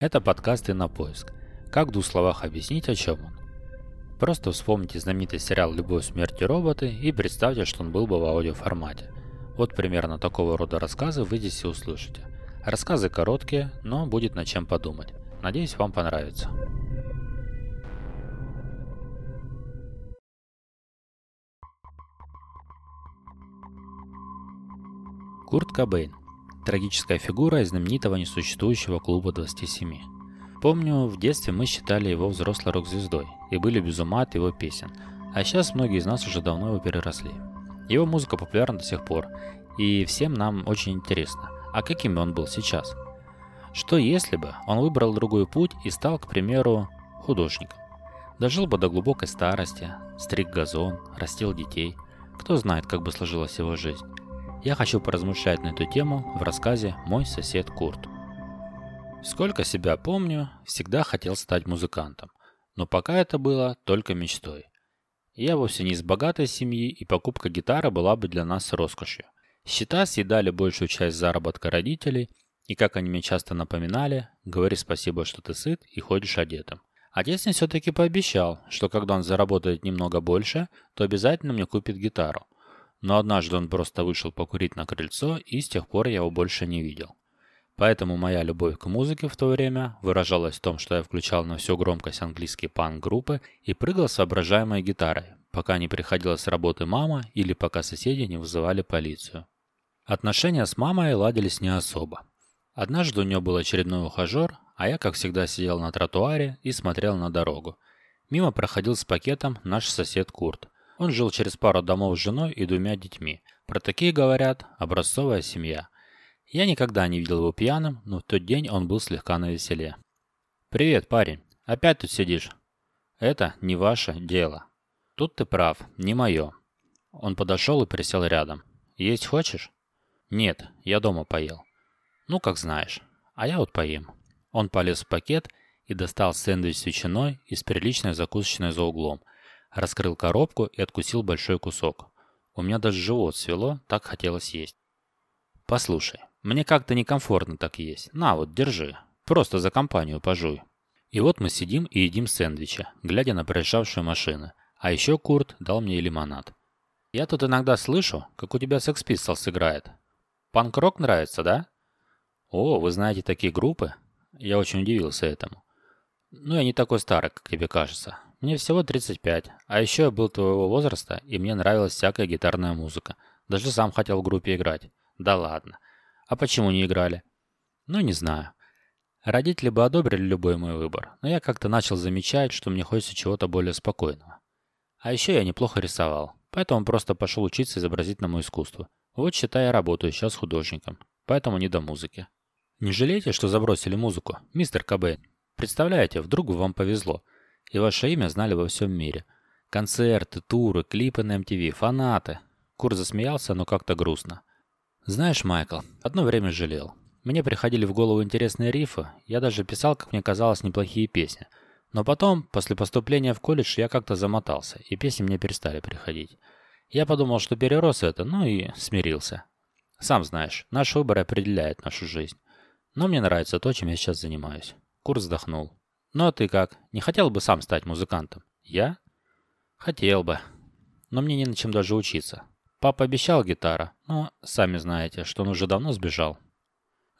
Это подкаст и на поиск. Как в двух словах объяснить, о чем он? Просто вспомните знаменитый сериал «Любовь, смерть и роботы» и представьте, что он был бы в аудиоформате. Вот примерно такого рода рассказы вы здесь и услышите. Рассказы короткие, но будет над чем подумать. Надеюсь, вам понравится. Курт Кобейн трагическая фигура из знаменитого несуществующего клуба 27. Помню, в детстве мы считали его взрослой рок-звездой и были без ума от его песен, а сейчас многие из нас уже давно его переросли. Его музыка популярна до сих пор, и всем нам очень интересно, а каким он был сейчас? Что если бы он выбрал другой путь и стал, к примеру, художником? Дожил бы до глубокой старости, стриг газон, растил детей. Кто знает, как бы сложилась его жизнь. Я хочу поразмышлять на эту тему в рассказе «Мой сосед Курт». Сколько себя помню, всегда хотел стать музыкантом, но пока это было только мечтой. Я вовсе не из богатой семьи, и покупка гитары была бы для нас роскошью. Счета съедали большую часть заработка родителей, и, как они мне часто напоминали, говори спасибо, что ты сыт и ходишь одетым. Отец мне все-таки пообещал, что когда он заработает немного больше, то обязательно мне купит гитару – но однажды он просто вышел покурить на крыльцо, и с тех пор я его больше не видел. Поэтому моя любовь к музыке в то время выражалась в том, что я включал на всю громкость английские панк-группы и прыгал с воображаемой гитарой, пока не приходила с работы мама или пока соседи не вызывали полицию. Отношения с мамой ладились не особо. Однажды у нее был очередной ухажер, а я, как всегда, сидел на тротуаре и смотрел на дорогу. Мимо проходил с пакетом наш сосед Курт – он жил через пару домов с женой и двумя детьми. Про такие говорят образцовая семья. Я никогда не видел его пьяным, но в тот день он был слегка навеселе. «Привет, парень. Опять тут сидишь?» «Это не ваше дело». «Тут ты прав, не мое». Он подошел и присел рядом. «Есть хочешь?» «Нет, я дома поел». «Ну, как знаешь. А я вот поем». Он полез в пакет и достал сэндвич с ветчиной из приличной закусочной за углом – Раскрыл коробку и откусил большой кусок. У меня даже живот свело, так хотелось есть. Послушай, мне как-то некомфортно так есть. На вот, держи. Просто за компанию пожуй. И вот мы сидим и едим сэндвичи, глядя на проезжавшие машины. А еще Курт дал мне лимонад. Я тут иногда слышу, как у тебя Sex Pistols играет. Панк-рок нравится, да? О, вы знаете такие группы? Я очень удивился этому. Ну, я не такой старый, как тебе кажется. Мне всего 35, а еще я был твоего возраста, и мне нравилась всякая гитарная музыка. Даже сам хотел в группе играть. Да ладно. А почему не играли? Ну, не знаю. Родители бы одобрили любой мой выбор, но я как-то начал замечать, что мне хочется чего-то более спокойного. А еще я неплохо рисовал, поэтому просто пошел учиться изобразительному искусству. Вот считай, я работаю сейчас художником, поэтому не до музыки. Не жалеете, что забросили музыку, мистер Кобейн? Представляете, вдруг бы вам повезло – и ваше имя знали во всем мире. Концерты, туры, клипы на MTV, фанаты. Кур засмеялся, но как-то грустно. Знаешь, Майкл, одно время жалел. Мне приходили в голову интересные рифы, я даже писал, как мне казалось, неплохие песни. Но потом, после поступления в колледж, я как-то замотался, и песни мне перестали приходить. Я подумал, что перерос это, ну и смирился. Сам знаешь, наш выбор определяет нашу жизнь. Но мне нравится то, чем я сейчас занимаюсь. Курс вздохнул. Ну а ты как? Не хотел бы сам стать музыкантом? Я? Хотел бы. Но мне не на чем даже учиться. Папа обещал гитара, но сами знаете, что он уже давно сбежал.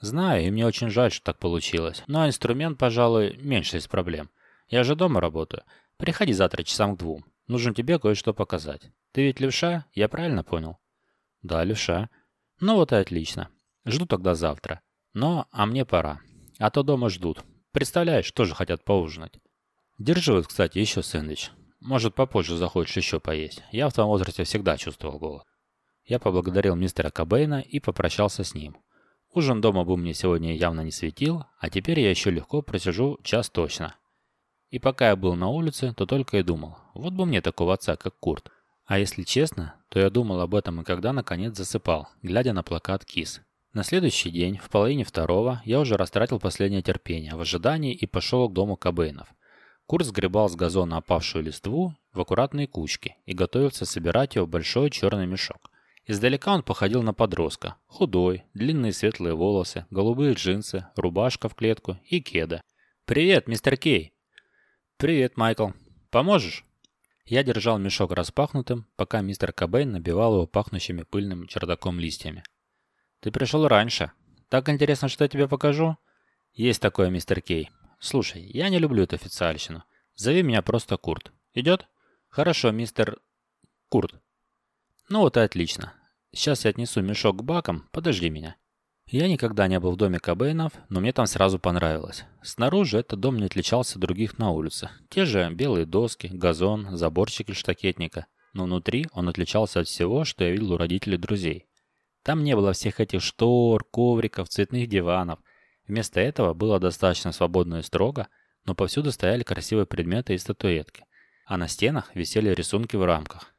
Знаю, и мне очень жаль, что так получилось. Но инструмент, пожалуй, меньше из проблем. Я же дома работаю. Приходи завтра часам к двум. Нужно тебе кое-что показать. Ты ведь левша, я правильно понял? Да, левша. Ну вот и отлично. Жду тогда завтра. Но, а мне пора. А то дома ждут. Представляешь, тоже хотят поужинать. Держи вот, кстати, еще сэндвич. Может, попозже захочешь еще поесть. Я в твоем возрасте всегда чувствовал голод. Я поблагодарил мистера Кобейна и попрощался с ним. Ужин дома бы мне сегодня явно не светил, а теперь я еще легко просижу час точно. И пока я был на улице, то только и думал, вот бы мне такого отца, как Курт. А если честно, то я думал об этом и когда наконец засыпал, глядя на плакат КИС. На следующий день, в половине второго, я уже растратил последнее терпение в ожидании и пошел к дому Кобейнов. Курс сгребал с газона опавшую листву в аккуратные кучки и готовился собирать ее в большой черный мешок. Издалека он походил на подростка. Худой, длинные светлые волосы, голубые джинсы, рубашка в клетку и кеда. «Привет, мистер Кей!» «Привет, Майкл. Поможешь?» Я держал мешок распахнутым, пока мистер Кобейн набивал его пахнущими пыльным чердаком листьями. «Ты пришел раньше. Так интересно, что я тебе покажу?» «Есть такое, мистер Кей. Слушай, я не люблю эту официальщину. Зови меня просто Курт. Идет?» «Хорошо, мистер... Курт». «Ну вот и отлично. Сейчас я отнесу мешок к бакам. Подожди меня». Я никогда не был в доме Кобейнов, но мне там сразу понравилось. Снаружи этот дом не отличался от других на улице. Те же белые доски, газон, заборчик из штакетника. Но внутри он отличался от всего, что я видел у родителей друзей. Там не было всех этих штор, ковриков, цветных диванов. Вместо этого было достаточно свободно и строго, но повсюду стояли красивые предметы и статуэтки. А на стенах висели рисунки в рамках.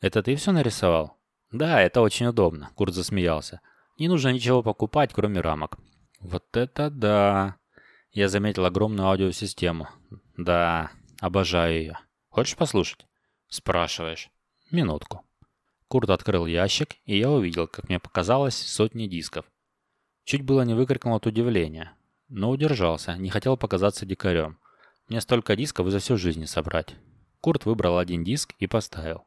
«Это ты все нарисовал?» «Да, это очень удобно», — Курт засмеялся. Не нужно ничего покупать, кроме рамок. Вот это да. Я заметил огромную аудиосистему. Да, обожаю ее. Хочешь послушать? Спрашиваешь. Минутку. Курт открыл ящик, и я увидел, как мне показалось, сотни дисков. Чуть было не выкрикнул от удивления, но удержался, не хотел показаться дикарем. Мне столько дисков за всю жизнь собрать. Курт выбрал один диск и поставил.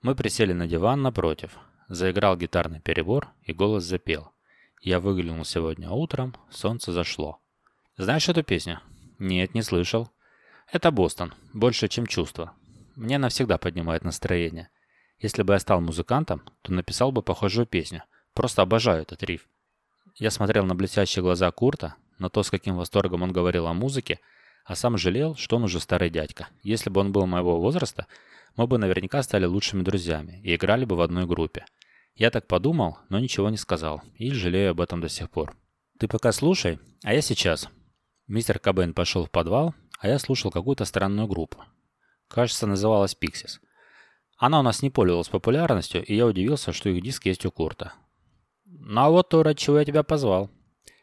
Мы присели на диван напротив. Заиграл гитарный перебор, и голос запел. Я выглянул сегодня утром, солнце зашло. Знаешь эту песню? Нет, не слышал. Это Бостон, больше, чем чувство. Мне навсегда поднимает настроение. Если бы я стал музыкантом, то написал бы похожую песню. Просто обожаю этот риф. Я смотрел на блестящие глаза Курта, на то, с каким восторгом он говорил о музыке, а сам жалел, что он уже старый дядька. Если бы он был моего возраста, мы бы наверняка стали лучшими друзьями и играли бы в одной группе. Я так подумал, но ничего не сказал, и жалею об этом до сих пор. Ты пока слушай, а я сейчас. Мистер Кабен пошел в подвал, а я слушал какую-то странную группу. Кажется, называлась Pixies. Она у нас не пользовалась популярностью, и я удивился, что их диск есть у Курта. Ну а вот то, ради чего я тебя позвал.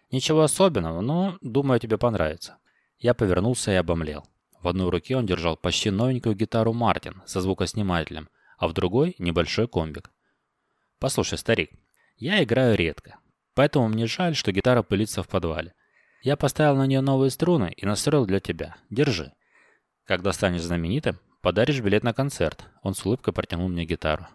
Ничего особенного, но, думаю, тебе понравится. Я повернулся и обомлел. В одной руке он держал почти новенькую гитару Мартин со звукоснимателем, а в другой – небольшой комбик. Послушай, старик, я играю редко, поэтому мне жаль, что гитара пылится в подвале. Я поставил на нее новые струны и настроил для тебя. Держи. Когда станешь знаменитым, подаришь билет на концерт. Он с улыбкой протянул мне гитару.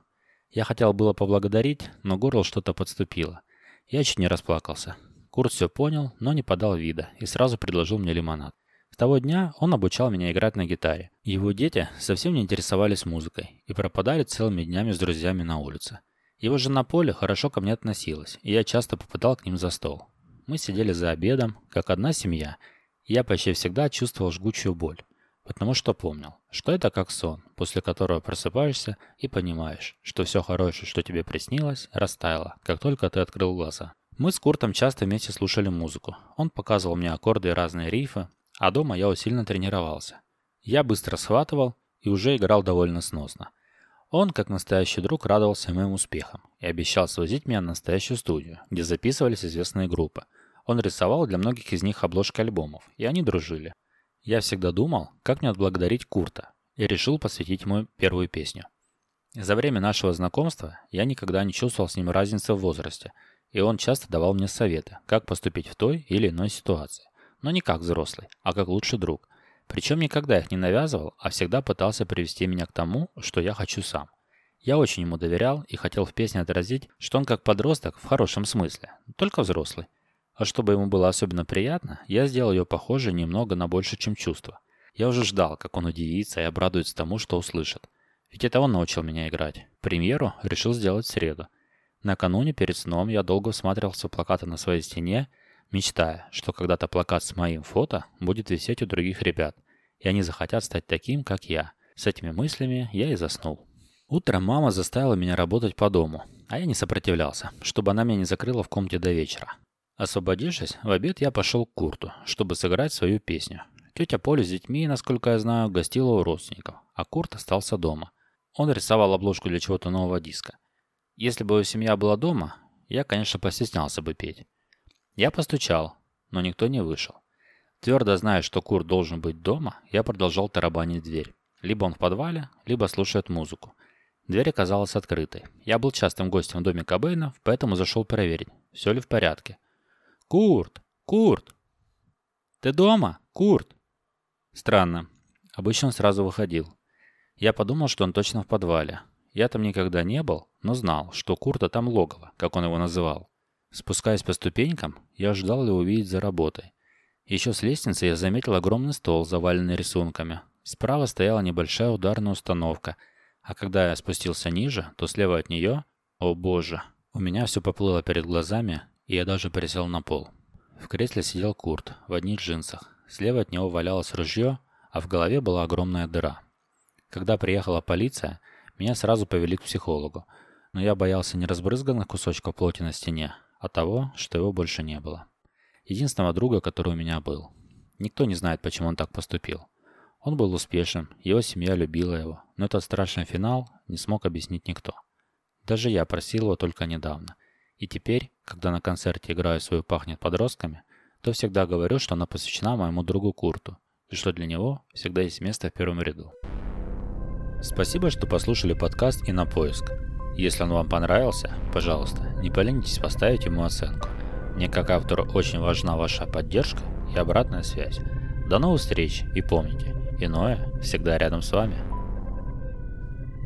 Я хотел было поблагодарить, но горло что-то подступило. Я чуть не расплакался. Курт все понял, но не подал вида и сразу предложил мне лимонад. С того дня он обучал меня играть на гитаре. Его дети совсем не интересовались музыкой и пропадали целыми днями с друзьями на улице. Его жена Поля хорошо ко мне относилась, и я часто попадал к ним за стол. Мы сидели за обедом, как одна семья, и я почти всегда чувствовал жгучую боль, потому что помнил, что это как сон, после которого просыпаешься и понимаешь, что все хорошее, что тебе приснилось, растаяло, как только ты открыл глаза. Мы с Куртом часто вместе слушали музыку. Он показывал мне аккорды и разные рифы, а дома я усиленно тренировался. Я быстро схватывал и уже играл довольно сносно. Он, как настоящий друг, радовался моим успехам и обещал свозить меня на настоящую студию, где записывались известные группы. Он рисовал для многих из них обложки альбомов, и они дружили. Я всегда думал, как мне отблагодарить Курта, и решил посвятить ему первую песню. За время нашего знакомства я никогда не чувствовал с ним разницы в возрасте, и он часто давал мне советы, как поступить в той или иной ситуации. Но не как взрослый, а как лучший друг – причем никогда их не навязывал, а всегда пытался привести меня к тому, что я хочу сам. Я очень ему доверял и хотел в песне отразить, что он как подросток в хорошем смысле, только взрослый. А чтобы ему было особенно приятно, я сделал ее похожей немного на больше, чем чувство. Я уже ждал, как он удивится и обрадуется тому, что услышит. Ведь это он научил меня играть. Премьеру решил сделать в среду. Накануне перед сном я долго всматривался в плакаты на своей стене мечтая, что когда-то плакат с моим фото будет висеть у других ребят, и они захотят стать таким, как я. С этими мыслями я и заснул. Утром мама заставила меня работать по дому, а я не сопротивлялся, чтобы она меня не закрыла в комнате до вечера. Освободившись, в обед я пошел к Курту, чтобы сыграть свою песню. Тетя Поля с детьми, насколько я знаю, гостила у родственников, а Курт остался дома. Он рисовал обложку для чего-то нового диска. Если бы его семья была дома, я, конечно, постеснялся бы петь. Я постучал, но никто не вышел. Твердо зная, что Кур должен быть дома, я продолжал тарабанить дверь. Либо он в подвале, либо слушает музыку. Дверь оказалась открытой. Я был частым гостем в доме Кобейнов, поэтому зашел проверить, все ли в порядке. «Курт! Курт!» «Ты дома? Курт!» Странно. Обычно он сразу выходил. Я подумал, что он точно в подвале. Я там никогда не был, но знал, что Курта там логово, как он его называл. Спускаясь по ступенькам, я ждал его увидеть за работой. Еще с лестницы я заметил огромный стол, заваленный рисунками. Справа стояла небольшая ударная установка, а когда я спустился ниже, то слева от нее, о боже, у меня все поплыло перед глазами, и я даже пересел на пол. В кресле сидел Курт в одних джинсах. Слева от него валялось ружье, а в голове была огромная дыра. Когда приехала полиция, меня сразу повели к психологу, но я боялся не разбрызганных кусочков плоти на стене, а того, что его больше не было. Единственного друга, который у меня был. Никто не знает, почему он так поступил. Он был успешен, его семья любила его, но этот страшный финал не смог объяснить никто. Даже я просил его только недавно. И теперь, когда на концерте играю свою «Пахнет подростками», то всегда говорю, что она посвящена моему другу Курту, и что для него всегда есть место в первом ряду. Спасибо, что послушали подкаст и на поиск. Если он вам понравился, пожалуйста, не поленитесь поставить ему оценку. Мне как автору очень важна ваша поддержка и обратная связь. До новых встреч и помните, иное всегда рядом с вами.